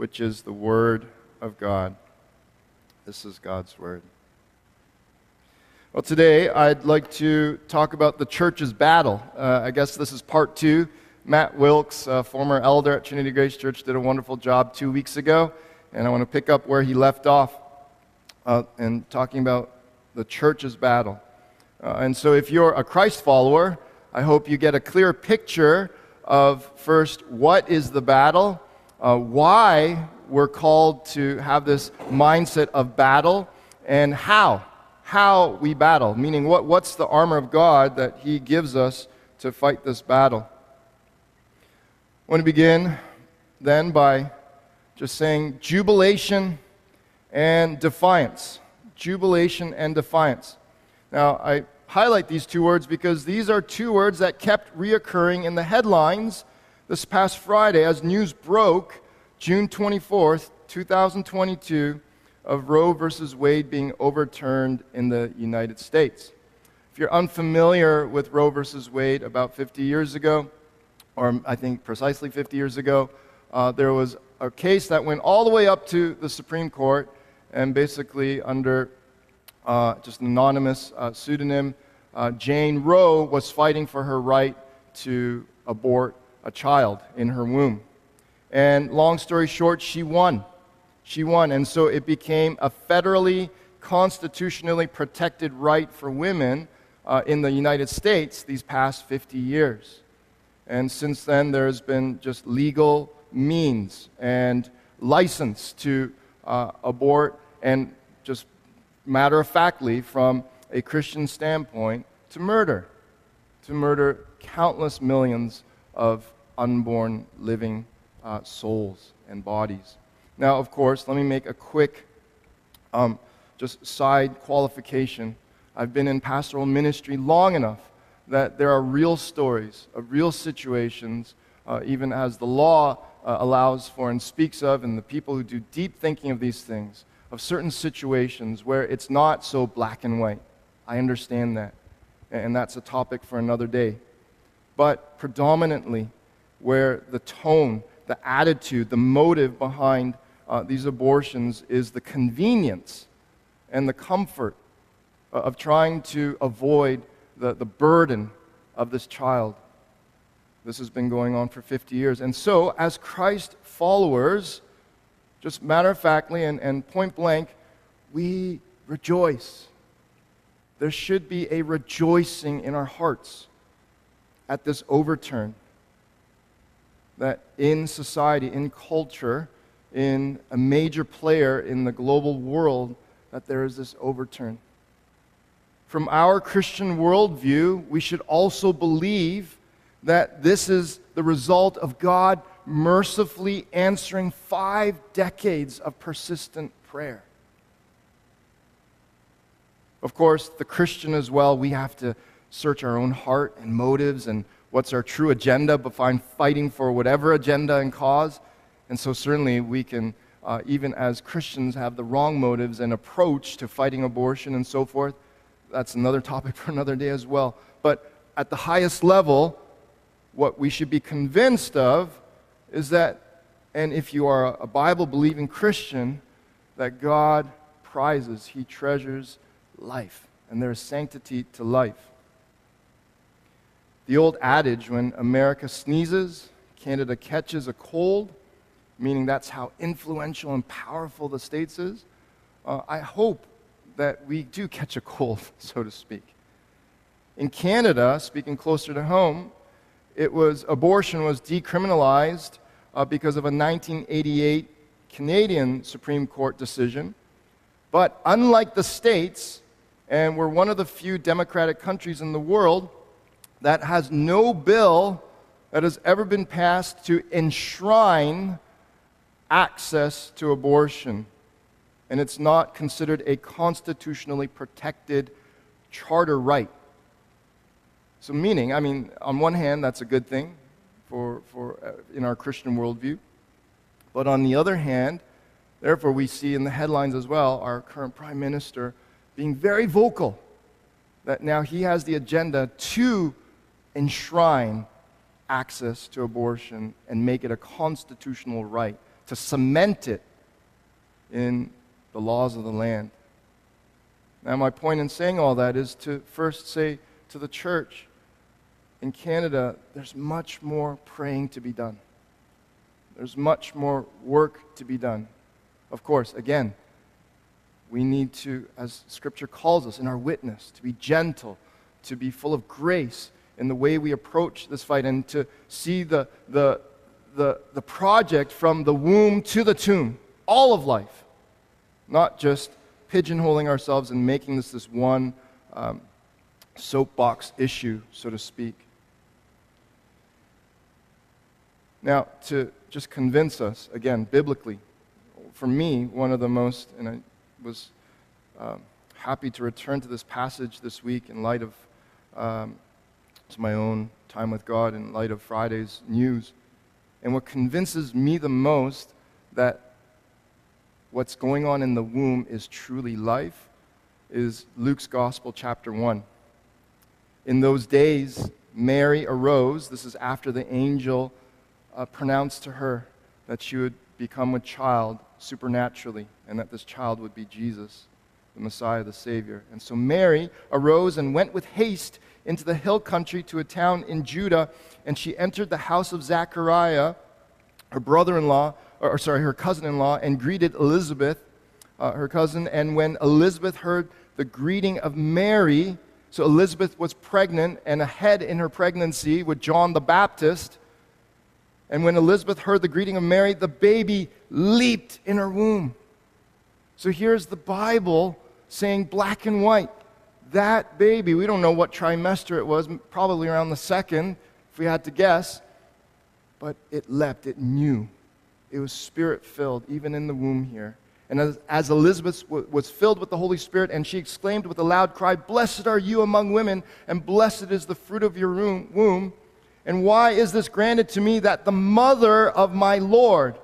which is the Word of God. This is God's Word. Well, today I'd like to talk about the church's battle. Uh, I guess this is part two. Matt Wilkes, former elder at Trinity Grace Church, did a wonderful job two weeks ago, and I want to pick up where he left off uh, and talking about the church's battle. Uh, and so, if you're a Christ follower, I hope you get a clear picture of first what is the battle uh, why we're called to have this mindset of battle and how. How we battle, meaning what, what's the armor of God that He gives us to fight this battle. I want to begin then by just saying jubilation and defiance. Jubilation and defiance. Now, I highlight these two words because these are two words that kept reoccurring in the headlines this past Friday as news broke, June 24th, 2022, of Roe versus Wade being overturned in the United States. If you're unfamiliar with Roe versus Wade, about 50 years ago, or I think precisely 50 years ago, uh, there was a case that went all the way up to the Supreme Court, and basically, under uh, just an anonymous uh, pseudonym, uh, Jane Roe was fighting for her right to abort a child in her womb. And long story short, she won. She won. And so it became a federally, constitutionally protected right for women uh, in the United States these past 50 years. And since then, there's been just legal means and license to uh, abort, and just matter of factly, from a Christian standpoint, to murder, to murder countless millions of unborn living uh, souls and bodies. Now, of course, let me make a quick um, just side qualification. I've been in pastoral ministry long enough that there are real stories of real situations, uh, even as the law uh, allows for and speaks of, and the people who do deep thinking of these things, of certain situations where it's not so black and white. I understand that. And that's a topic for another day. But predominantly, where the tone, the attitude, the motive behind uh, these abortions is the convenience and the comfort of trying to avoid the, the burden of this child. This has been going on for 50 years. And so, as Christ followers, just matter of factly and, and point blank, we rejoice. There should be a rejoicing in our hearts at this overturn that in society, in culture, in a major player in the global world, that there is this overturn. From our Christian worldview, we should also believe that this is the result of God mercifully answering five decades of persistent prayer. Of course, the Christian as well, we have to search our own heart and motives and what's our true agenda, but find fighting for whatever agenda and cause. And so, certainly, we can, uh, even as Christians, have the wrong motives and approach to fighting abortion and so forth. That's another topic for another day as well. But at the highest level, what we should be convinced of is that, and if you are a Bible believing Christian, that God prizes, He treasures life, and there is sanctity to life. The old adage when America sneezes, Canada catches a cold, meaning that's how influential and powerful the States is. Uh, I hope that we do catch a cold, so to speak. In Canada, speaking closer to home, it was abortion was decriminalized uh, because of a 1988 Canadian Supreme Court decision. But unlike the states, and we're one of the few democratic countries in the world that has no bill that has ever been passed to enshrine access to abortion, and it's not considered a constitutionally protected charter right. So, meaning, I mean, on one hand, that's a good thing for, for, uh, in our Christian worldview. But on the other hand, therefore, we see in the headlines as well our current prime minister being very vocal that now he has the agenda to enshrine access to abortion and make it a constitutional right, to cement it in the laws of the land. Now, my point in saying all that is to first say to the church in Canada, there's much more praying to be done. There's much more work to be done. Of course, again, we need to, as Scripture calls us in our witness, to be gentle, to be full of grace in the way we approach this fight, and to see the, the, the, the project from the womb to the tomb, all of life, not just pigeonholing ourselves and making this this one um, soapbox issue, so to speak. Now, to just convince us, again, biblically, for me, one of the most, and I was um, happy to return to this passage this week in light of um, to my own time with God, in light of Friday's news. And what convinces me the most that what's going on in the womb is truly life is Luke's Gospel, chapter 1. In those days, Mary arose. This is after the angel uh, pronounced to her that she would become a child supernaturally and that this child would be Jesus, the Messiah, the Savior. And so Mary arose and went with haste into the hill country to a town in Judah, and she entered the house of Zechariah, her brother in law, or, sorry, her cousin in law, and greeted Elizabeth, uh, her cousin. And when Elizabeth heard the greeting of Mary, so Elizabeth was pregnant and ahead in her pregnancy with John the Baptist. And when Elizabeth heard the greeting of Mary, the baby leaped in her womb. So here's the Bible saying black and white. That baby, we don't know what trimester it was, probably around the second, if we had to guess, but it leapt, it knew. It was spirit filled, even in the womb here. And as, as Elizabeth w- was filled with the Holy Spirit, and she exclaimed with a loud cry, Blessed are you among women, and blessed is the fruit of your womb. And why is this granted to me that the mother of my Lord?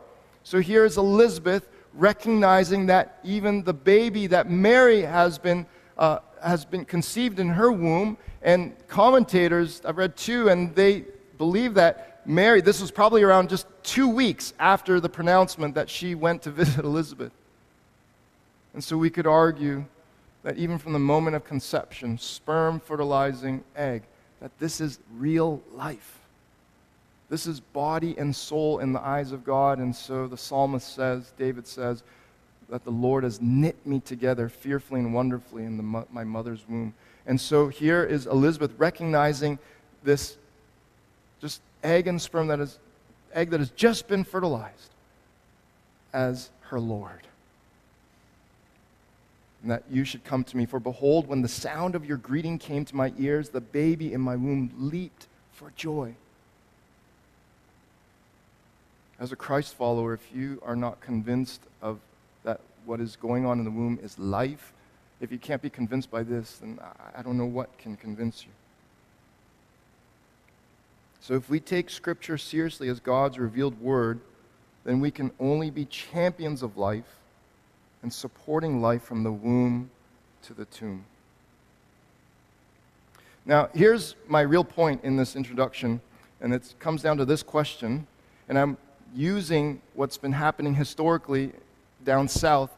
So here's Elizabeth recognizing that even the baby that Mary has been, uh, has been conceived in her womb, and commentators, I've read two, and they believe that Mary, this was probably around just two weeks after the pronouncement that she went to visit Elizabeth. And so we could argue that even from the moment of conception, sperm fertilizing egg, that this is real life. This is body and soul in the eyes of God. And so the psalmist says, David says, that the Lord has knit me together fearfully and wonderfully in the, my mother's womb. And so here is Elizabeth recognizing this just egg and sperm that is egg that has just been fertilized as her Lord and that you should come to me. For behold, when the sound of your greeting came to my ears, the baby in my womb leaped for joy. As a Christ follower, if you are not convinced of what is going on in the womb is life, if you can't be convinced by this, then I don't know what can convince you. So if we take Scripture seriously as God's revealed word, then we can only be champions of life and supporting life from the womb to the tomb. Now, here's my real point in this introduction, and it comes down to this question, and I'm using what's been happening historically down south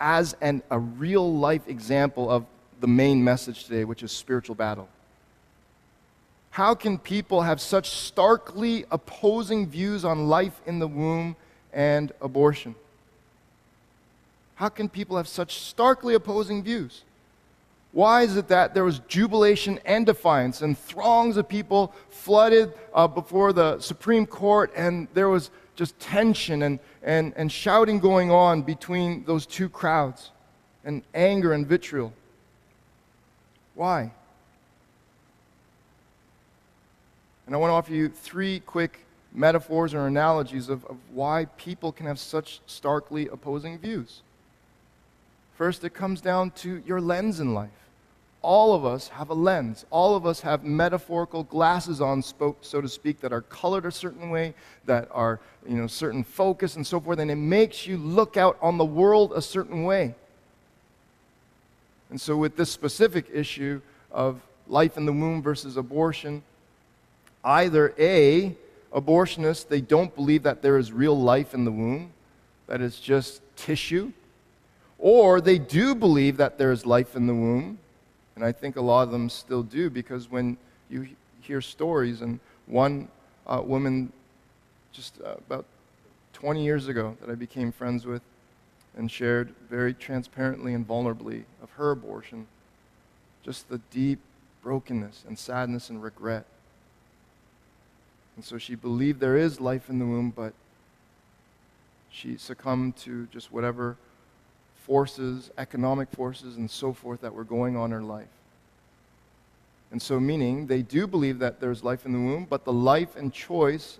as an, a real life example of the main message today, which is spiritual battle. How can people have such starkly opposing views on life in the womb and abortion? How can people have such starkly opposing views? Why is it that there was jubilation and defiance, and throngs of people flooded uh, before the Supreme Court, and there was just tension and, and, and shouting going on between those two crowds, and anger and vitriol? Why? And I want to offer you three quick metaphors or analogies of, of why people can have such starkly opposing views. First, it comes down to your lens in life. All of us have a lens. All of us have metaphorical glasses on, so to speak, that are colored a certain way, that are, you know, certain focus and so forth, and it makes you look out on the world a certain way. And so, with this specific issue of life in the womb versus abortion, either A, abortionists, they don't believe that there is real life in the womb, that it's just tissue, or they do believe that there is life in the womb, and I think a lot of them still do because when you hear stories, and one uh, woman just uh, about 20 years ago that I became friends with and shared very transparently and vulnerably of her abortion, just the deep brokenness and sadness and regret. And so she believed there is life in the womb, but she succumbed to just whatever forces, economic forces, and so forth that were going on in her life. And so, meaning they do believe that there's life in the womb, but the life and choice,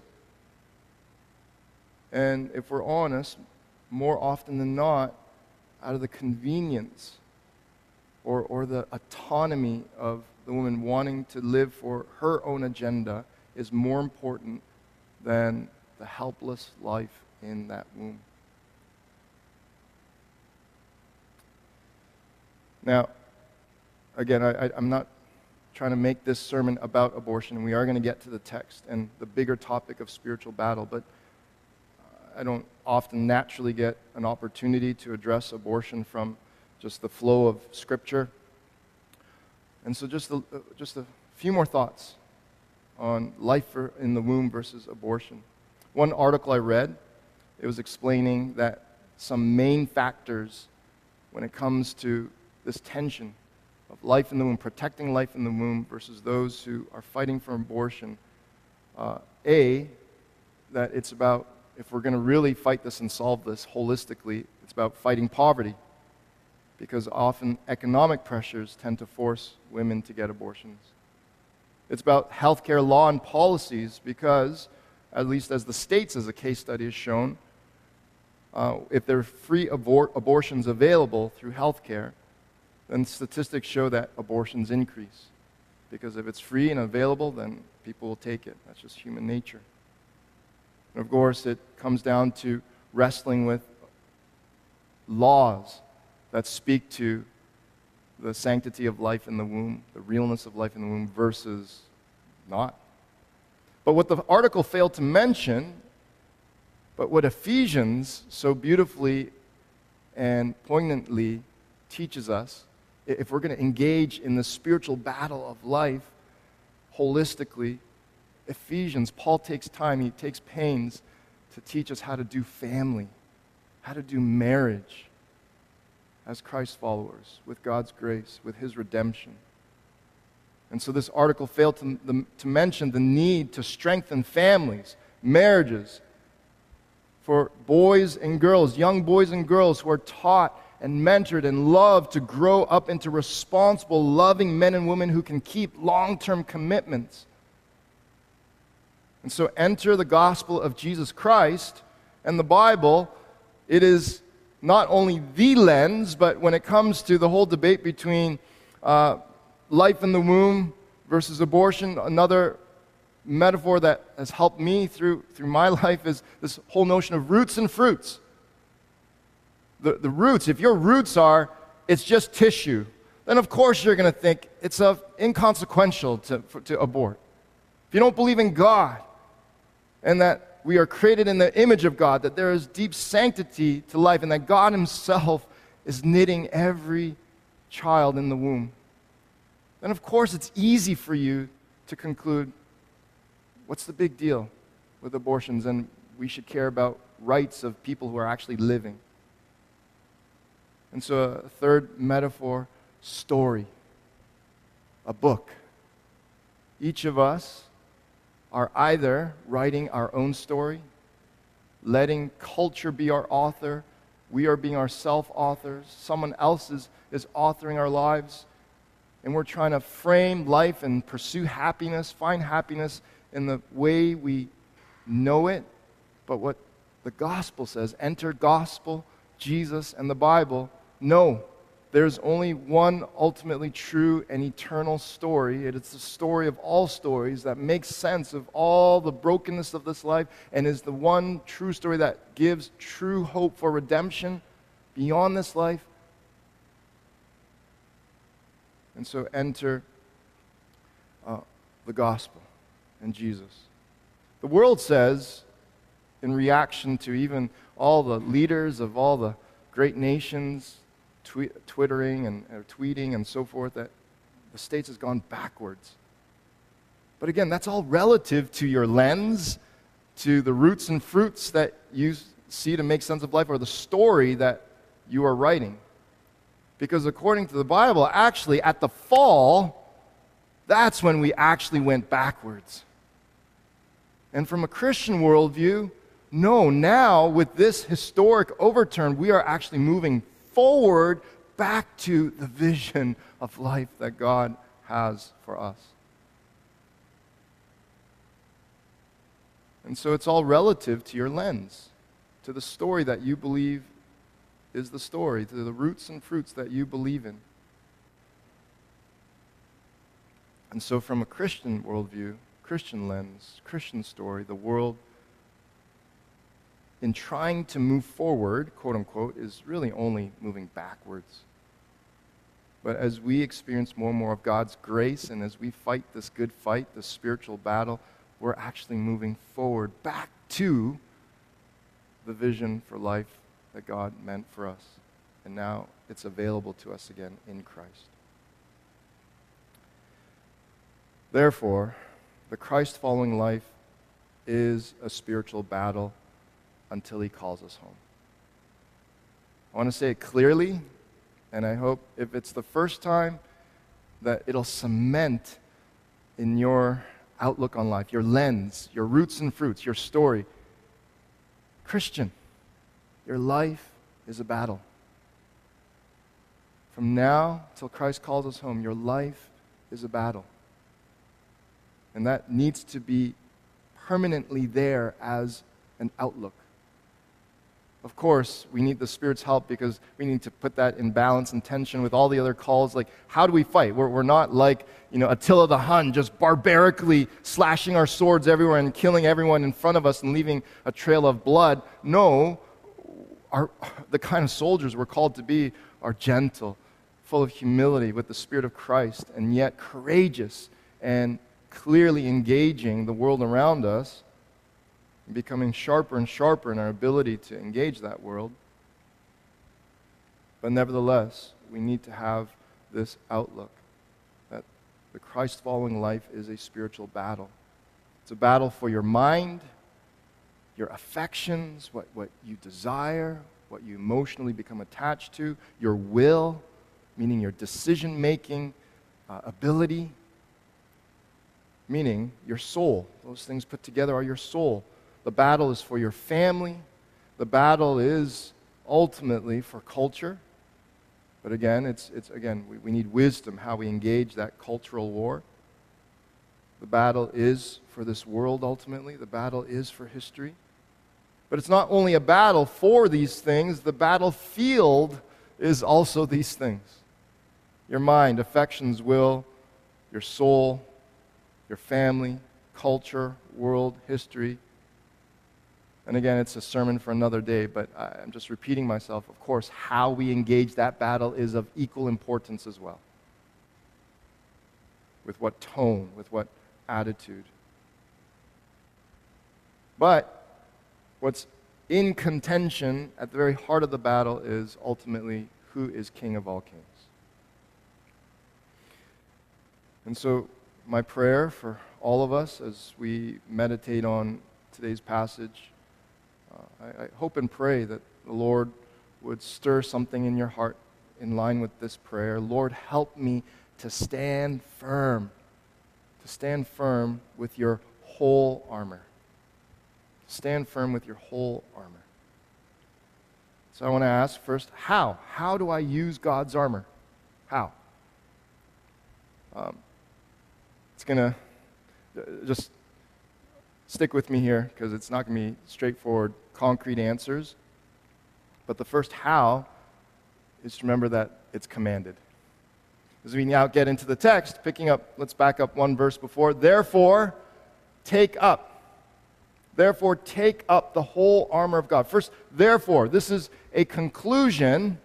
and if we're honest, more often than not, out of the convenience or, or the autonomy of the woman wanting to live for her own agenda is more important than the helpless life in that womb. Now, again, I, am not trying to make this sermon about abortion. We are going to get to the text and the bigger topic of spiritual battle, but I don't often naturally get an opportunity to address abortion from just the flow of Scripture. And so, just a, just a few more thoughts on life in the womb versus abortion. One article I read, it was explaining that some main factors when it comes to this tension of life in the womb, protecting life in the womb versus those who are fighting for abortion. Uh, a, that it's about, if we're going to really fight this and solve this holistically, it's about fighting poverty. Because often economic pressures tend to force women to get abortions. It's about healthcare law and policies because, at least as the states, as a case study has shown, uh, if there are free abor- abortions available through healthcare, then statistics show that abortions increase. Because if it's free and available, then people will take it. That's just human nature. And of course, it comes down to wrestling with laws that speak to the sanctity of life in the womb, the realness of life in the womb, versus not. But what the article failed to mention, but what Ephesians so beautifully and poignantly teaches us, if we're going to engage in the spiritual battle of life holistically, Ephesians, Paul takes time, he takes pains to teach us how to do family, how to do marriage as Christ followers with God's grace, with his redemption. And so this article failed to, the, to mention the need to strengthen families, marriages, for boys and girls, young boys and girls who are taught and mentored and loved to grow up into responsible, loving men and women who can keep long term commitments. And so enter the gospel of Jesus Christ and the Bible. It is not only the lens, but when it comes to the whole debate between uh, life in the womb versus abortion, another metaphor that has helped me through, through my life is this whole notion of roots and fruits the, the roots, if your roots are, it's just tissue, then of course you're going to think it's inconsequential to, for, to abort. If you don't believe in God and that we are created in the image of God, that there is deep sanctity to life, and that God Himself is knitting every child in the womb, then of course it's easy for you to conclude what's the big deal with abortions and we should care about rights of people who are actually living. And so, a third metaphor story, a book. Each of us are either writing our own story, letting culture be our author, we are being our self authors, someone else is, is authoring our lives, and we're trying to frame life and pursue happiness, find happiness in the way we know it, but what the gospel says enter gospel, Jesus, and the Bible. No, there's only one ultimately true and eternal story. It is the story of all stories that makes sense of all the brokenness of this life and is the one true story that gives true hope for redemption beyond this life. And so enter uh, the gospel and Jesus. The world says, in reaction to even all the leaders of all the great nations tweet, twittering and uh, tweeting and so forth, that the States has gone backwards. But again, that's all relative to your lens, to the roots and fruits that you see to make sense of life, or the story that you are writing. Because according to the Bible, actually, at the fall, that's when we actually went backwards. And from a Christian worldview, no, now with this historic overturn, we are actually moving forward back to the vision of life that God has for us. And so it's all relative to your lens, to the story that you believe is the story, to the roots and fruits that you believe in. And so, from a Christian worldview, Christian lens, Christian story, the world, in trying to move forward, quote unquote, is really only moving backwards. But as we experience more and more of God's grace and as we fight this good fight, this spiritual battle, we're actually moving forward back to the vision for life that God meant for us. And now it's available to us again in Christ. Therefore, the Christ following life is a spiritual battle until he calls us home. I want to say it clearly, and I hope if it's the first time that it'll cement in your outlook on life, your lens, your roots and fruits, your story. Christian, your life is a battle. From now till Christ calls us home, your life is a battle. And that needs to be permanently there as an outlook. Of course, we need the Spirit's help because we need to put that in balance and tension with all the other calls. Like, how do we fight? We're, we're not like, you know, Attila the Hun just barbarically slashing our swords everywhere and killing everyone in front of us and leaving a trail of blood. No, our, the kind of soldiers we're called to be are gentle, full of humility with the Spirit of Christ, and yet courageous and clearly engaging the world around us, becoming sharper and sharper in our ability to engage that world. But nevertheless, we need to have this outlook that the Christ following life is a spiritual battle. It's a battle for your mind, your affections, what, what you desire, what you emotionally become attached to, your will, meaning your decision making uh, ability, meaning your soul. Those things put together are your soul. The battle is for your family. The battle is ultimately for culture. But again, it's, it's again, we, we need wisdom how we engage that cultural war. The battle is for this world ultimately. The battle is for history. But it's not only a battle for these things, the battlefield is also these things your mind, affections, will, your soul, your family, culture, world, history. And again, it's a sermon for another day, but I'm just repeating myself. Of course, how we engage that battle is of equal importance as well. With what tone, with what attitude. But what's in contention at the very heart of the battle is ultimately who is King of all kings. And so my prayer for all of us as we meditate on today's passage. Uh, I, I hope and pray that the Lord would stir something in your heart in line with this prayer. Lord, help me to stand firm, to stand firm with your whole armor. Stand firm with your whole armor. So I want to ask first, how? How do I use God's armor? How? Um, it's going to uh, just stick with me here because it's not going to be straightforward, concrete answers. But the first how is to remember that it's commanded. As we now get into the text, picking up, let's back up one verse before. Therefore, take up. Therefore, take up the whole armor of God. First, therefore, this is a conclusion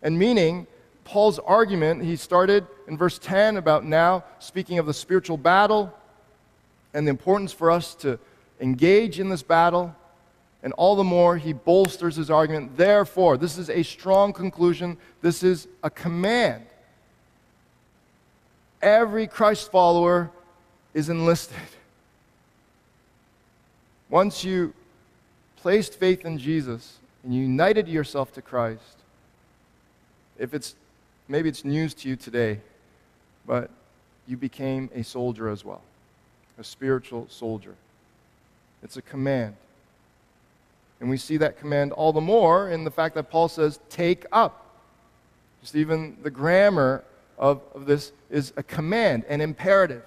and meaning Paul's argument. He started in verse 10 about now speaking of the spiritual battle and the importance for us to engage in this battle. And all the more, he bolsters his argument. Therefore, this is a strong conclusion. This is a command. Every Christ follower is enlisted. Once you placed faith in Jesus and you united yourself to Christ, if it's maybe it's news to you today, but you became a soldier as well a spiritual soldier. It's a command. And we see that command all the more in the fact that Paul says, take up. Just even the grammar of, of this is a command, an imperative.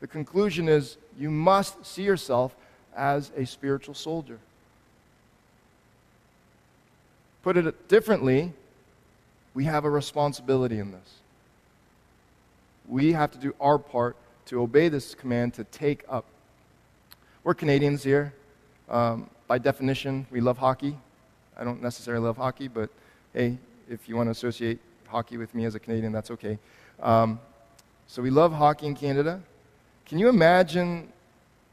The conclusion is you must see yourself as a spiritual soldier. Put it differently, we have a responsibility in this. We have to do our part to obey this command to take up. We're Canadians here. Um, by definition, we love hockey. I don't necessarily love hockey, but hey, if you want to associate hockey with me as a Canadian, that's okay. Um, so we love hockey in Canada. Can you imagine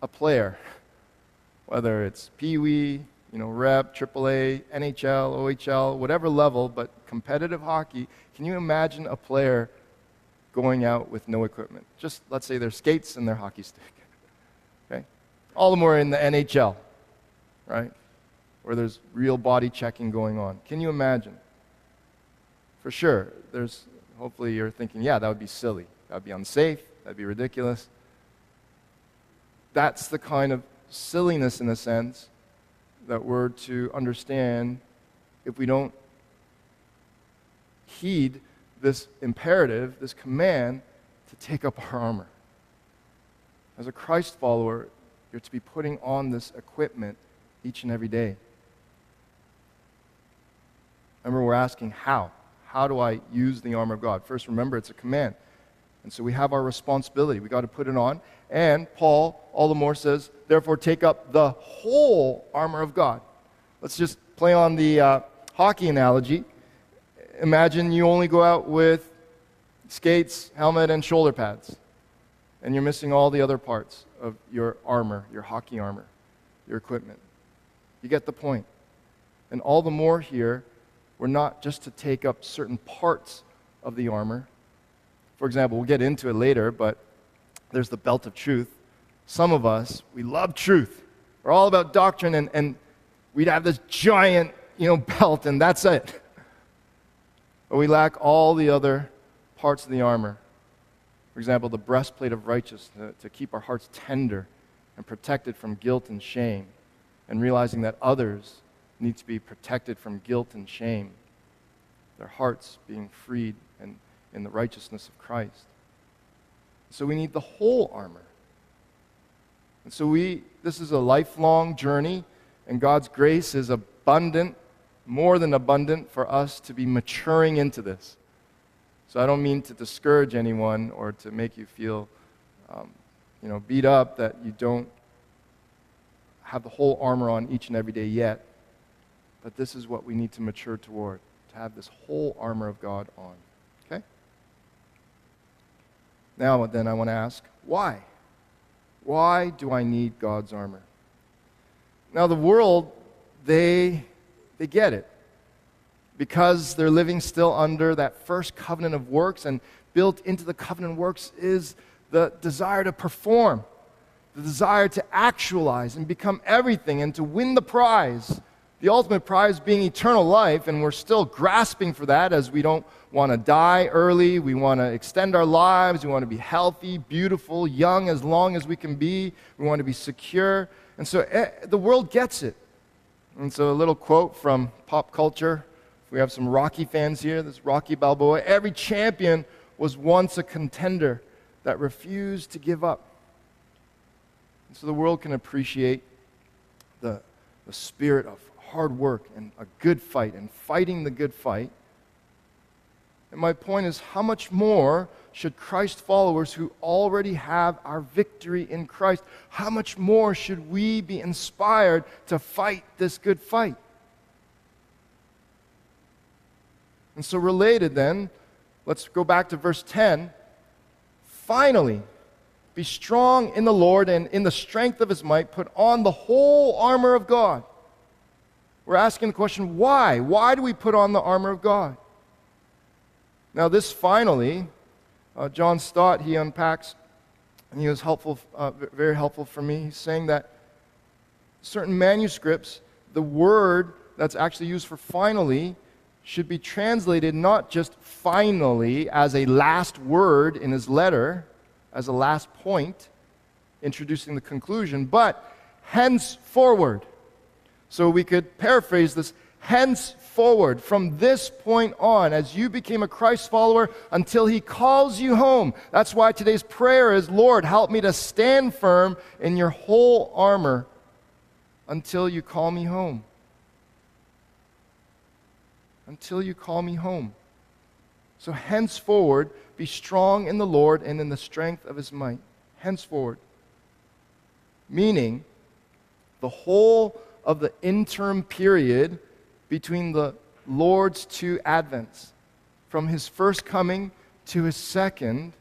a player, whether it's Pee Wee, you know, Rep, AAA, NHL, OHL, whatever level, but competitive hockey? Can you imagine a player going out with no equipment. Just let's say their skates and their hockey stick. Okay? All the more in the NHL, right? Where there's real body checking going on. Can you imagine? For sure. There's hopefully you're thinking, yeah, that would be silly. That would be unsafe. That'd be ridiculous. That's the kind of silliness in a sense that we're to understand if we don't heed this imperative, this command to take up our armor. As a Christ follower, you're to be putting on this equipment each and every day. Remember, we're asking how. How do I use the armor of God? First, remember, it's a command. And so we have our responsibility. we got to put it on. And Paul, all the more, says, therefore, take up the whole armor of God. Let's just play on the uh, hockey analogy imagine you only go out with skates, helmet, and shoulder pads, and you're missing all the other parts of your armor, your hockey armor, your equipment. You get the point. And all the more here, we're not just to take up certain parts of the armor. For example, we'll get into it later, but there's the belt of truth. Some of us, we love truth. We're all about doctrine, and, and we'd have this giant, you know, belt, and that's it. But we lack all the other parts of the armor. For example, the breastplate of righteousness to, keep our hearts tender and protected from guilt and shame, and realizing that others need to be protected from guilt and shame, their hearts being freed in the righteousness of Christ. So we need the whole armor. And so we this is a lifelong journey and God's grace is abundant more than abundant for us to be maturing into this. So I don't mean to discourage anyone or to make you feel, um, you know, beat up that you don't have the whole armor on each and every day yet. But this is what we need to mature toward, to have this whole armor of God on. Okay? Now, then, I want to ask, why? Why do I need God's armor? Now, the world, they they get it. Because they're living still under that first covenant of works, and built into the covenant works is the desire to perform, the desire to actualize and become everything and to win the prize. The ultimate prize being eternal life, and we're still grasping for that as we don't want to die early. We want to extend our lives. We want to be healthy, beautiful, young as long as we can be. We want to be secure. And so eh, the world gets it. And so, a little quote from pop culture. We have some Rocky fans here. This Rocky Balboa. Every champion was once a contender that refused to give up. And so the world can appreciate the, the spirit of hard work and a good fight and fighting the good fight. And my point is, how much more should Christ followers who already have our victory in Christ, how much more should we be inspired to fight this good fight? And so, related then, let's go back to verse 10. Finally, be strong in the Lord and in the strength of his might, put on the whole armor of God. We're asking the question why? Why do we put on the armor of God? Now, this finally, uh, John Stott, he unpacks, and he was helpful, uh, very helpful for me. He's saying that certain manuscripts, the word that's actually used for finally should be translated not just finally as a last word in his letter, as a last point, introducing the conclusion, but henceforward. So we could paraphrase this henceforward, from this point on, as you became a Christ follower until he calls you home. That's why today's prayer is Lord, help me to stand firm in your whole armor until you call me home until you call me home. So henceforward, be strong in the Lord and in the strength of his might. Henceforward. Meaning, the whole of the interim period between the Lord's two advents, from his first coming to his second,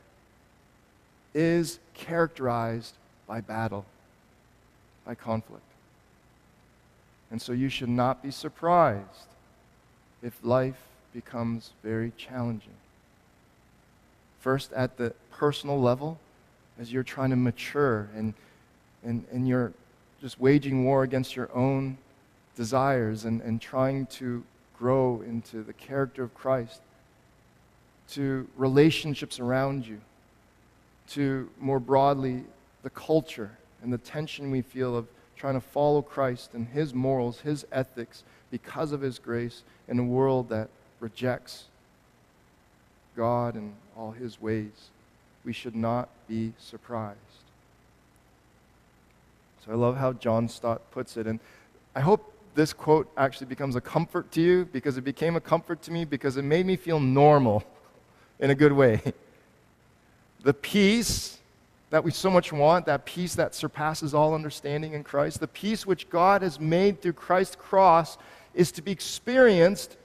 is characterized by battle, by conflict. And so you should not be surprised if life becomes very challenging. First, at the personal level, as you're trying to mature and, and, and you're just waging war against your own desires and, and trying to grow into the character of Christ, to relationships around you, to more broadly the culture and the tension we feel of trying to follow Christ and his morals, his ethics, because of his grace in a world that rejects God and all his ways. We should not be surprised. So I love how John Stott puts it. And I hope this quote actually becomes a comfort to you because it became a comfort to me because it made me feel normal in a good way. The peace that we so much want, that peace that surpasses all understanding in Christ, the peace which God has made through Christ's cross is to be experienced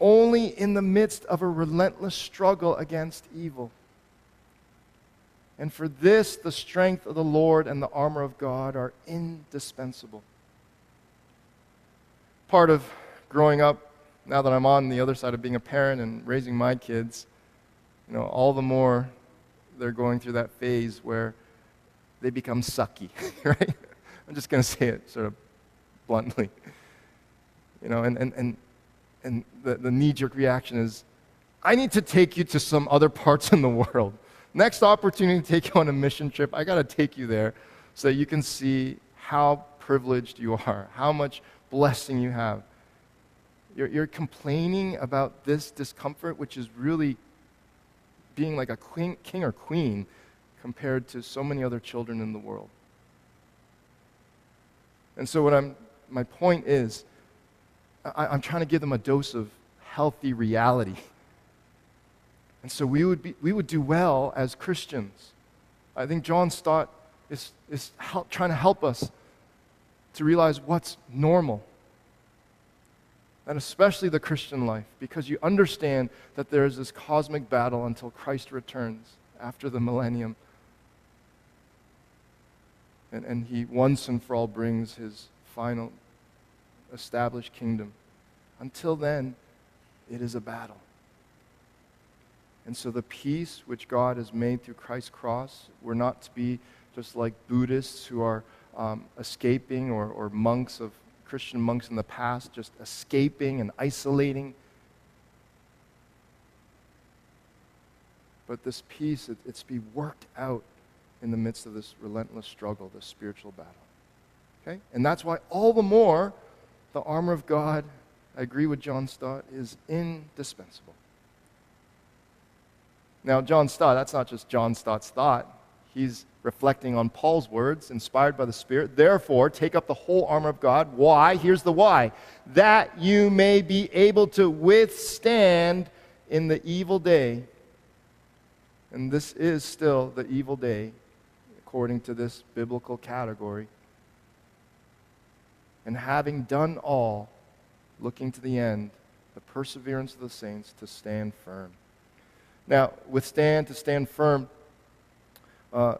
only in the midst of a relentless struggle against evil. And for this, the strength of the Lord and the armor of God are indispensable. Part of growing up, now that I'm on the other side of being a parent and raising my kids, you know, all the more they're going through that phase where they become sucky, right? I'm just going to say it sort of bluntly. You know, and, and, and, and the, the knee jerk reaction is, I need to take you to some other parts in the world. Next opportunity to take you on a mission trip, I got to take you there so that you can see how privileged you are, how much blessing you have. You're, you're complaining about this discomfort, which is really being like a queen, king or queen compared to so many other children in the world. And so, what I'm, my point is, I, am trying to give them a dose of healthy reality. And so we would, be, we would do well as Christians. I think John Stott is, is help, trying to help us to realize what's normal. And especially the Christian life, because you understand that there is this cosmic battle until Christ returns after the millennium. And, and he once and for all brings his final established kingdom. Until then, it is a battle. And so, the peace which God has made through Christ's cross, we're not to be just like Buddhists who are um, escaping or, or monks of Christian monks in the past, just escaping and isolating. But this peace, it, it's be worked out in the midst of this relentless struggle, this spiritual battle. Okay? And that's why all the more the armor of God, I agree with John Stott, is indispensable. Now, John Stott, that's not just John Stott's thought. He's reflecting on Paul's words, inspired by the Spirit. Therefore, take up the whole armor of God. Why? Here's the why. That you may be able to withstand in the evil day. And this is still the evil day, according to this biblical category. And having done all, looking to the end, the perseverance of the saints to stand firm. Now, withstand, to stand firm, uh,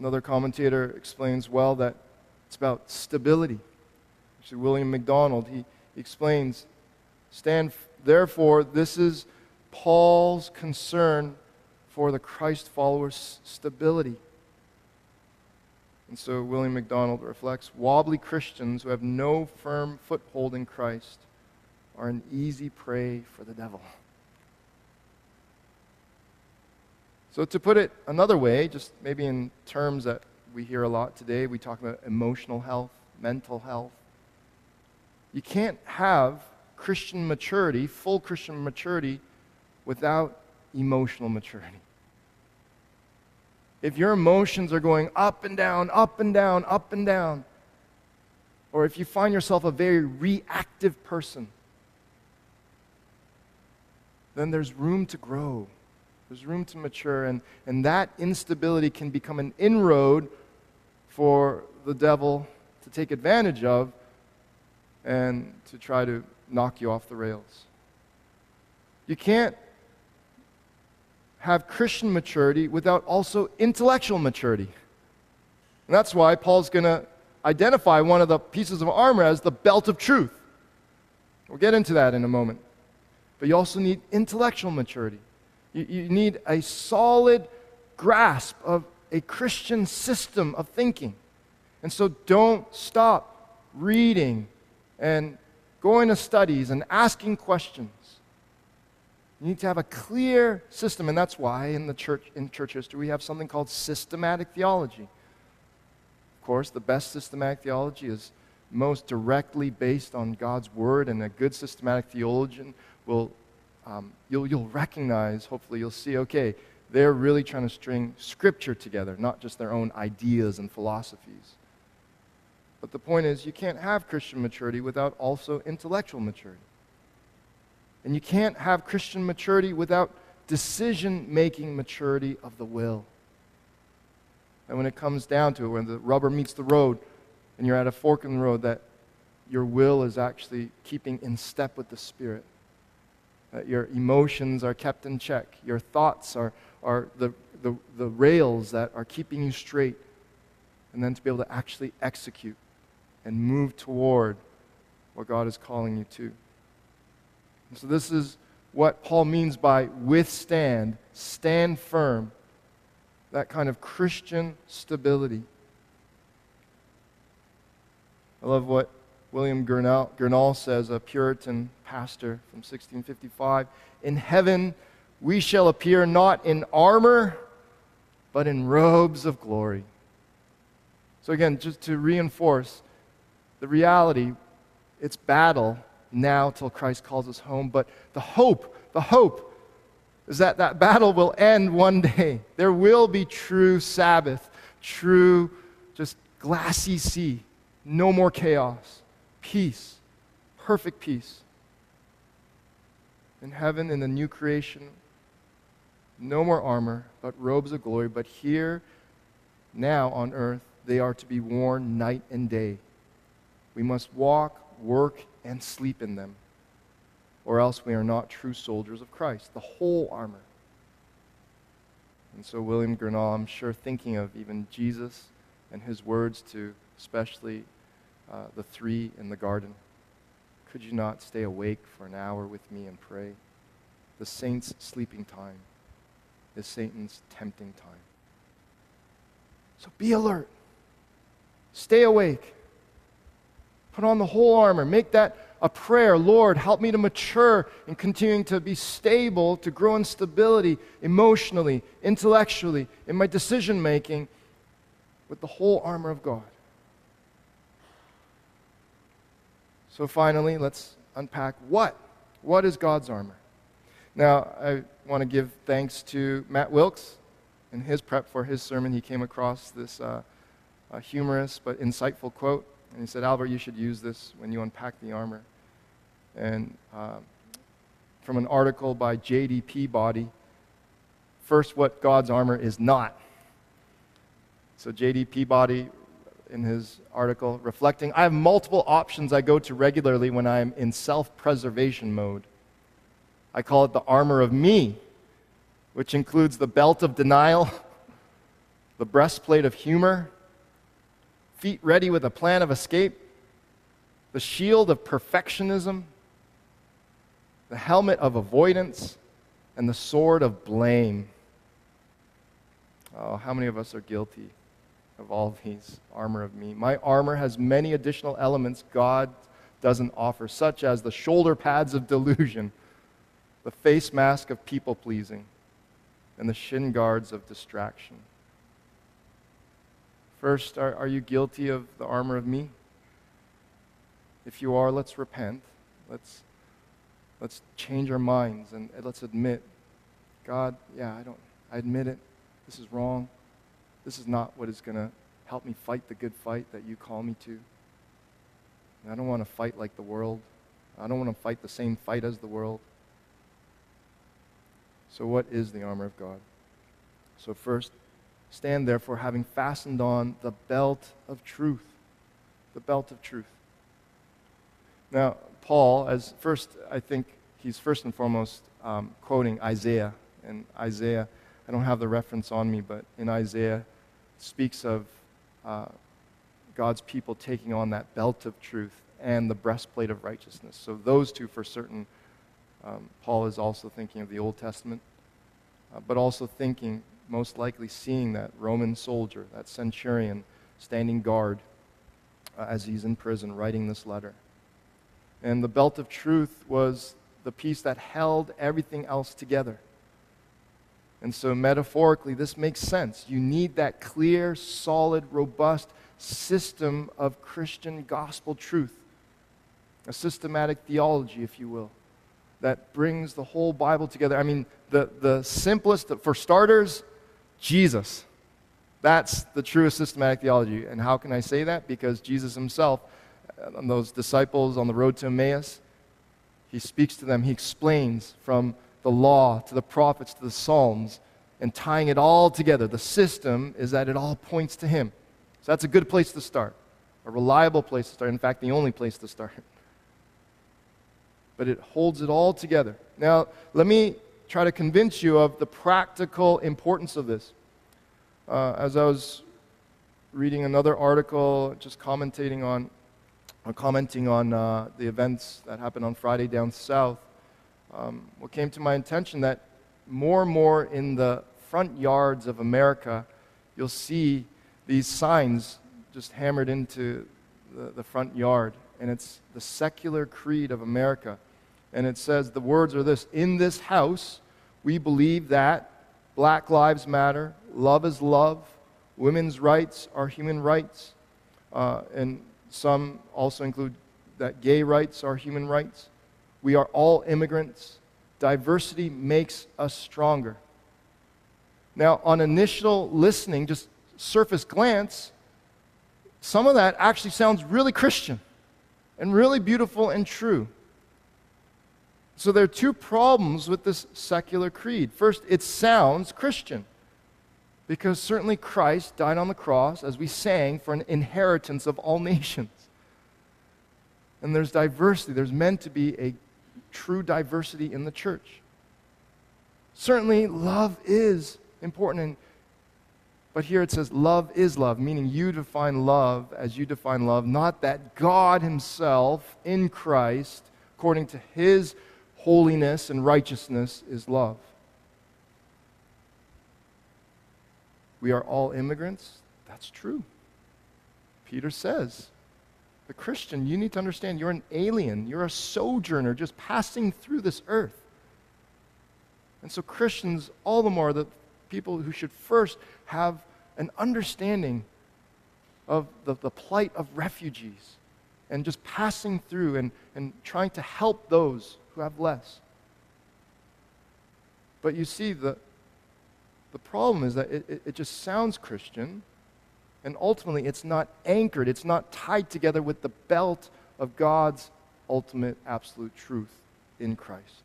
Another commentator explains well that it's about stability. Actually, William MacDonald, he, explains, stand, therefore, this is Paul's concern for the Christ followers' stability. And so William MacDonald reflects wobbly Christians who have no firm foothold in Christ are an easy prey for the devil. So, to put it another way, just maybe in terms that we hear a lot today, we talk about emotional health, mental health. You can't have Christian maturity, full Christian maturity, without emotional maturity. If your emotions are going up and down, up and down, up and down, or if you find yourself a very reactive person, then there's room to grow there's room to mature, and, and that instability can become an inroad for the devil to take advantage of and to try to knock you off the rails. You can't have Christian maturity without also intellectual maturity. And that's why Paul's going to identify one of the pieces of armor as the belt of truth. We'll get into that in a moment. But you also need intellectual maturity. You, you need a solid grasp of a Christian system of thinking. And so don't stop reading and going to studies and asking questions. You need to have a clear system, and that's why in the church in church history we have something called systematic theology. Of course, the best systematic theology is most directly based on God's word, and a good systematic theologian will um, you'll, you'll recognize, hopefully, you'll see, okay, they're really trying to string scripture together, not just their own ideas and philosophies. But the point is, you can't have Christian maturity without also intellectual maturity. And you can't have Christian maturity without decision making maturity of the will. And when it comes down to it, when the rubber meets the road and you're at a fork in the road, that your will is actually keeping in step with the Spirit that your emotions are kept in check, your thoughts are, are the, the, the rails that are keeping you straight, and then to be able to actually execute and move toward what God is calling you to. And so, this is what Paul means by withstand, stand firm, that kind of Christian stability. I love what William Gurnall, Gurnall says, a Puritan pastor from 1655 In heaven we shall appear not in armor, but in robes of glory. So, again, just to reinforce the reality, it's battle now till Christ calls us home, but the hope, the hope is that that battle will end one day. There will be true Sabbath, true, just glassy sea, no more chaos peace, perfect peace. In heaven, in the new creation, no more armor, but robes of glory. But here, now on earth, they are to be worn night and day. We must walk, work, and sleep in them, or else we are not true soldiers of Christ, the whole armor. And so, William Gurnall, I'm sure, thinking of even Jesus and his words to especially uh, the three in the garden. Could you not stay awake for an hour with me and pray? The saint's sleeping time is Satan's tempting time. So be alert. Stay awake. Put on the whole armor. Make that a prayer. Lord, help me to mature and continuing to be stable, to grow in stability emotionally, intellectually, in my decision making with the whole armor of God. So finally, let's unpack what? What is God's armor? Now, I want to give thanks to Matt Wilkes in his prep for his sermon, he came across this uh, humorous but insightful quote. And he said, Albert, you should use this when you unpack the armor. And uh, from an article by J.D. Peabody, first, what God's armor is not. So, J.D. Peabody, in his article, reflecting, I have multiple options I go to regularly when I'm in self preservation mode. I call it the armor of me, which includes the belt of denial, the breastplate of humor, feet ready with a plan of escape, the shield of perfectionism, the helmet of avoidance, and the sword of blame. Oh, how many of us are guilty of all these armor of me? My armor has many additional elements God doesn't offer, such as the shoulder pads of delusion the face mask of people pleasing, and the shin guards of distraction. First, are, are you guilty of the armor of me? If you are, let's repent. Let's, let's change our minds and let's admit God, yeah, I don't, I admit it. This is wrong. This is not what is going to help me fight the good fight that you call me to. I don't want to fight like the world. I don't want to fight the same fight as the world. So, what is the armor of God? So, first, stand therefore, having fastened on the belt of truth. The belt of truth. Now, Paul, as first, I think he's first and foremost um, quoting Isaiah. And Isaiah, I don't have the reference on me, but in Isaiah, speaks of uh, God's people taking on that belt of truth and the breastplate of righteousness. So, those two for certain um, Paul is also thinking of the Old Testament, uh, but also thinking, most likely seeing that Roman soldier, that centurion, standing guard uh, as he's in prison writing this letter. And the belt of truth was the piece that held everything else together. And so, metaphorically, this makes sense. You need that clear, solid, robust system of Christian gospel truth, a systematic theology, if you will that brings the whole Bible together. I mean, the, the simplest, for starters, Jesus. That's the truest systematic theology. And how can I say that? Because Jesus himself, uh, those disciples on the road to Emmaus, he speaks to them, he explains from the law to the prophets to the Psalms, and tying it all together. The system is that it all points to him. So that's a good place to start, a reliable place to start. In fact, the only place to start but it holds it all together. Now, let me try to convince you of the practical importance of this. Uh, as I was reading another article, just commentating on, uh, commenting on uh, the events that happened on Friday down south, um, what came to my attention that more and more in the front yards of America, you'll see these signs just hammered into the, the front yard, and it's the secular creed of America. And it says the words are this In this house, we believe that black lives matter, love is love, women's rights are human rights, uh, and some also include that gay rights are human rights. We are all immigrants. Diversity makes us stronger. Now, on initial listening, just surface glance, some of that actually sounds really Christian and really beautiful and true. So there are two problems with this secular creed. First, it sounds Christian. Because certainly Christ died on the cross, as we sang, for an inheritance of all nations. And there's diversity. There's meant to be a true diversity in the church. Certainly, love is important. And, but here it says, love is love, meaning you define love as you define love, not that God Himself in Christ, according to His holiness and righteousness is love. We are all immigrants. That's true. Peter says, the Christian, you need to understand you're an alien, you're a sojourner just passing through this earth. And so, Christians, all the more, the people who should first have an understanding of the, the plight of refugees and just passing through and, and trying to help those who have less. But you see, the, The problem is that it, it, it just sounds Christian, and ultimately it's not anchored, it's not tied together with the belt of God's ultimate absolute truth in Christ.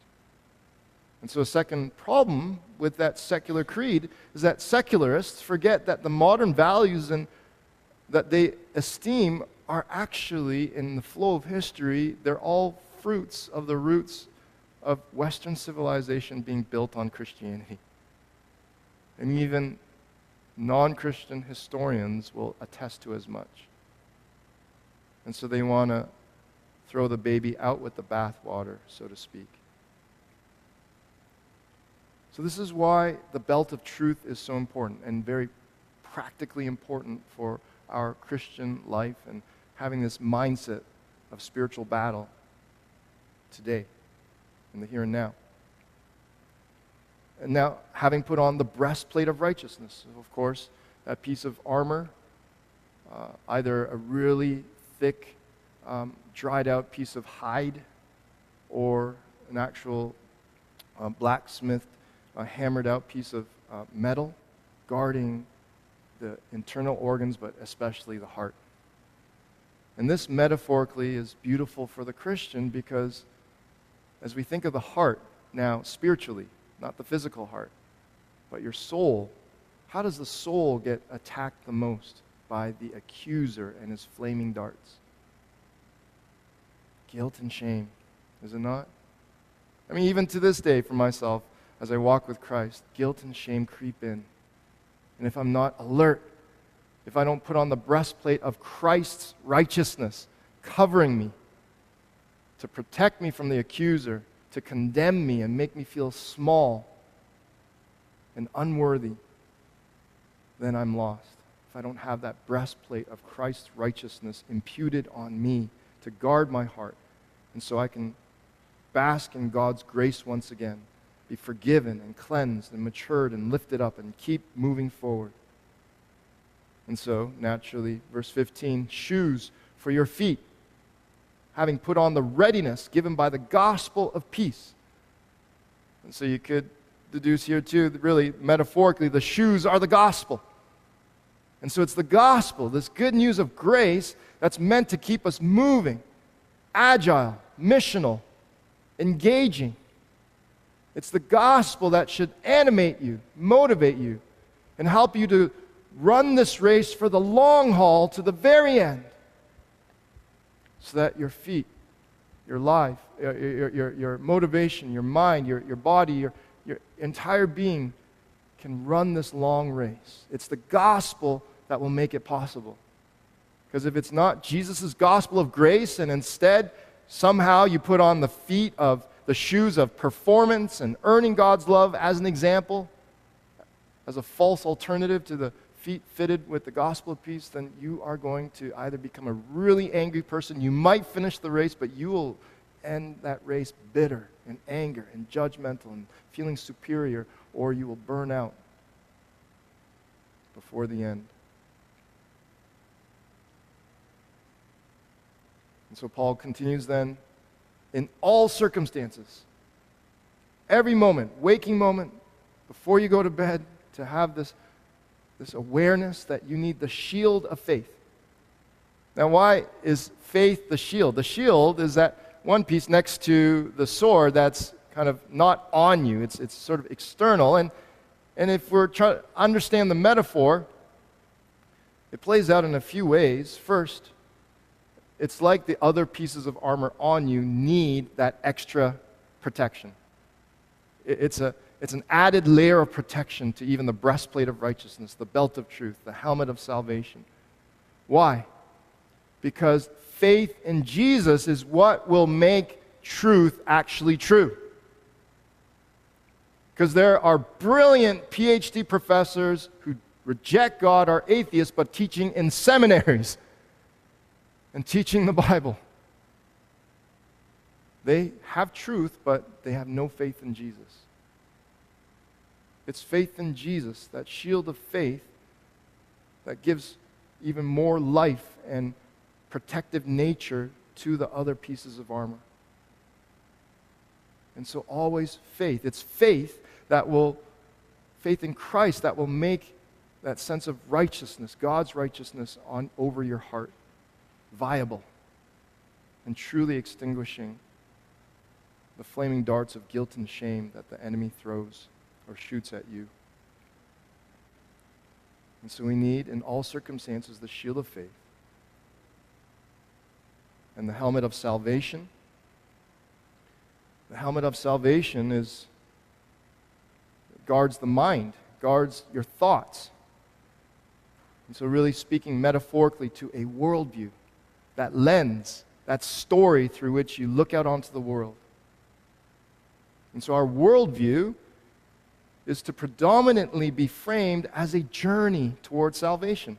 And so, a second problem with that secular creed is that secularists forget that the modern values and that they esteem are actually, in the flow of history, they're all fruits of the roots of Western civilization being built on Christianity. And even non Christian historians will attest to as much. And so they want to throw the baby out with the bathwater, so to speak. So, this is why the belt of truth is so important and very practically important for our Christian life and having this mindset of spiritual battle today, in the here and now. And now, having put on the breastplate of righteousness, of course, that piece of armor, uh, either a really thick, um, dried out piece of hide or an actual uh, blacksmith uh, hammered out piece of uh, metal guarding the internal organs, but especially the heart. And this metaphorically is beautiful for the Christian because as we think of the heart now spiritually, not the physical heart, but your soul, how does the soul get attacked the most by the accuser and his flaming darts? Guilt and shame, is it not? I mean, even to this day, for myself, as I walk with Christ, guilt and shame creep in. And if I'm not alert, if I don't put on the breastplate of Christ's righteousness, covering me, to protect me from the accuser, to condemn me and make me feel small and unworthy, then I'm lost. If I don't have that breastplate of Christ's righteousness imputed on me to guard my heart, and so I can bask in God's grace once again, be forgiven and cleansed and matured and lifted up and keep moving forward. And so, naturally, verse 15 shoes for your feet, having put on the readiness given by the gospel of peace. And so you could deduce here, too, that really, metaphorically, the shoes are the gospel. And so it's the gospel, this good news of grace, that's meant to keep us moving, agile, missional, engaging. It's the gospel that should animate you, motivate you, and help you to run this race for the long haul to the very end so that your feet, your life, your, your, your, motivation, your mind, your, your body, your, your entire being can run this long race. It's the gospel that will make it possible. Because if it's not Jesus' gospel of grace and instead somehow you put on the feet of the shoes of performance and earning God's love as an example, as a false alternative to the feet fitted with the gospel of peace, then you are going to either become a really angry person. You might finish the race, but you will end that race bitter and anger and judgmental and feeling superior, or you will burn out before the end. And so Paul continues then in all circumstances, every moment, waking moment, before you go to bed, to have this this awareness that you need the shield of faith. Now, why is faith the shield? The shield is that one piece next to the sword that's kind of not on you, it's, it's sort of external. And, and if we're trying to understand the metaphor, it plays out in a few ways. First, it's like the other pieces of armor on you need that extra protection. It's a, it's an added layer of protection to even the breastplate of righteousness, the belt of truth, the helmet of salvation. Why? Because faith in Jesus is what will make truth actually true. Because there are brilliant PhD professors who reject God, are atheists, but teaching in seminaries and teaching the Bible. They have truth, but they have no faith in Jesus. It's faith in Jesus, that shield of faith that gives even more life and protective nature to the other pieces of armor. And so, always faith. It's faith that will faith in Christ that will make that sense of righteousness, God's righteousness, on, over your heart viable and truly extinguishing the flaming darts of guilt and shame that the enemy throws or shoots at you. And so we need, in all circumstances, the shield of faith and the helmet of salvation. The helmet of salvation is guards the mind, guards your thoughts. And so, really speaking metaphorically to a worldview, that lens, that story through which you look out onto the world. And so, our worldview is to predominantly be framed as a journey towards salvation.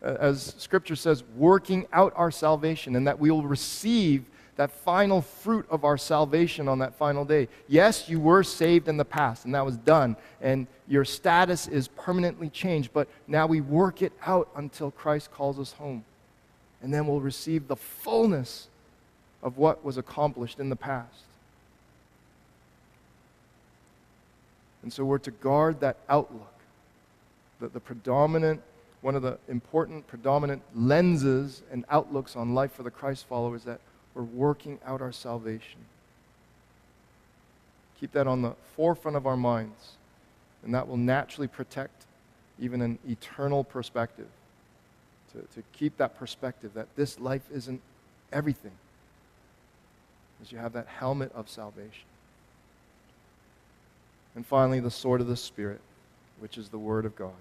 As Scripture says, working out our salvation, and that we will receive that final fruit of our salvation on that final day. Yes, you were saved in the past, and that was done, and your status is permanently changed, but now we work it out until Christ calls us home. And then we'll receive the fullness of what was accomplished in the past. And so we're to guard that outlook, that the predominant, one of the important predominant lenses and outlooks on life for the Christ followers that we're working out our salvation. Keep that on the forefront of our minds, and that will naturally protect even an eternal perspective. To, to keep that perspective that this life isn't everything, as you have that helmet of salvation. And finally, the sword of the Spirit, which is the Word of God.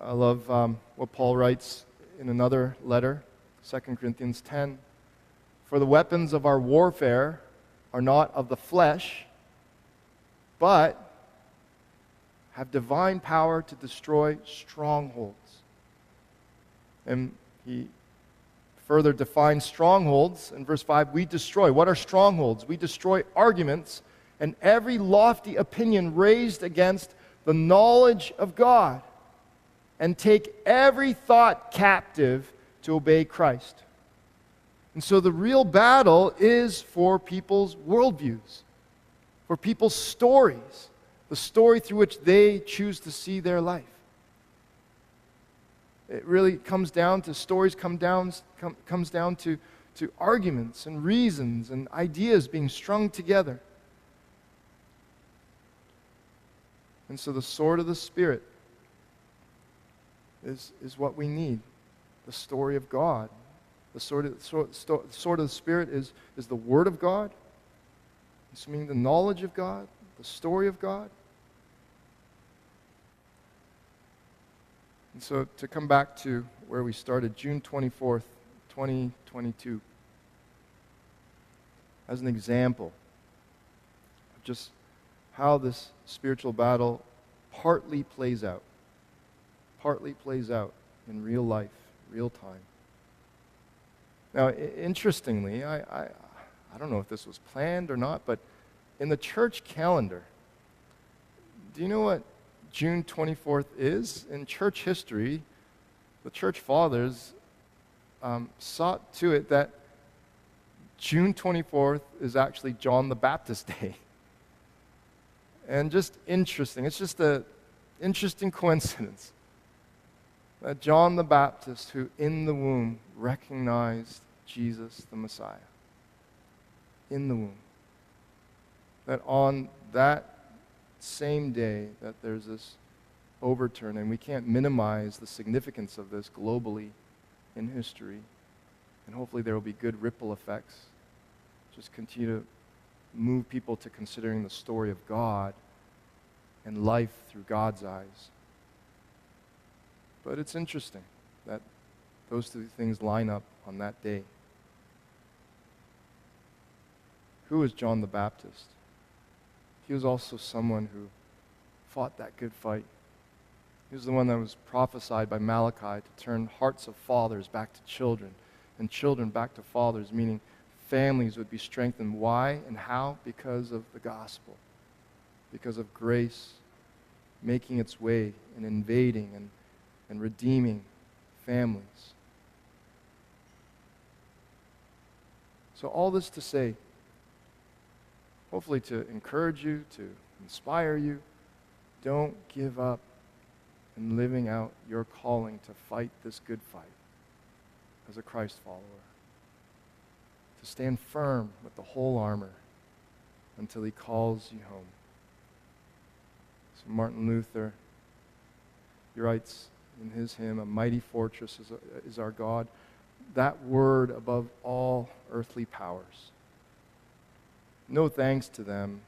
I love um, what Paul writes in another letter 2 Corinthians 10. For the weapons of our warfare are not of the flesh, but have divine power to destroy strongholds. And he further defines strongholds in verse 5 we destroy. What are strongholds? We destroy arguments and every lofty opinion raised against the knowledge of God and take every thought captive to obey Christ. And so the real battle is for people's worldviews, for people's stories, the story through which they choose to see their life. It really comes down to stories, come down, come, comes down to, to arguments and reasons and ideas being strung together. And so the sword of the Spirit is, is what we need the story of God. The sword of, sword, sword of the Spirit is, is the Word of God. It's meaning the knowledge of God, the story of God. And so to come back to where we started, June 24th, 2022, as an example just how this spiritual battle partly plays out. Partly plays out in real life real time. Now, interestingly, I, I, I don't know if this was planned or not, but in the church calendar, do you know what June 24th is? In church history, the church fathers um, sought to it that June 24th is actually John the Baptist Day. And just interesting, it's just an interesting coincidence that John the Baptist, who in the womb recognized Jesus the Messiah, in the womb, that on that same day that there's this overturn, and we can't minimize the significance of this globally in history, and hopefully there will be good ripple effects. Just continue to move people to considering the story of God and life through God's eyes. But it's interesting that those two things line up on that day. Who is John the Baptist? He was also someone who fought that good fight. He was the one that was prophesied by Malachi to turn hearts of fathers back to children and children back to fathers, meaning families would be strengthened. Why and how? Because of the gospel, because of grace making its way and invading and and redeeming families. So, all this to say, hopefully, to encourage you, to inspire you. Don't give up in living out your calling to fight this good fight as a Christ follower. Stand firm with the whole armor until he calls you home. So Martin Luther, he writes in his hymn, A Mighty Fortress is, is our God. That word above all earthly powers. No thanks to them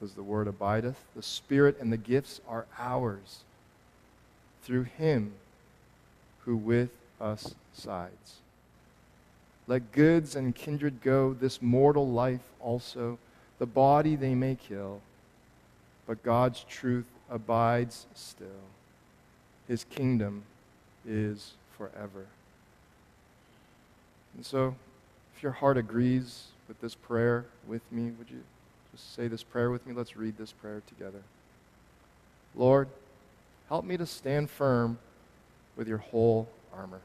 does the word abideth. The Spirit and the gifts are ours through him who with us sides. Let goods and kindred go, this mortal life also. The body they may kill, but God's truth abides still. His kingdom is forever. And so, if your heart agrees with this prayer with me, would you just say this prayer with me? Let's read this prayer together. Lord, help me to stand firm with your whole armor.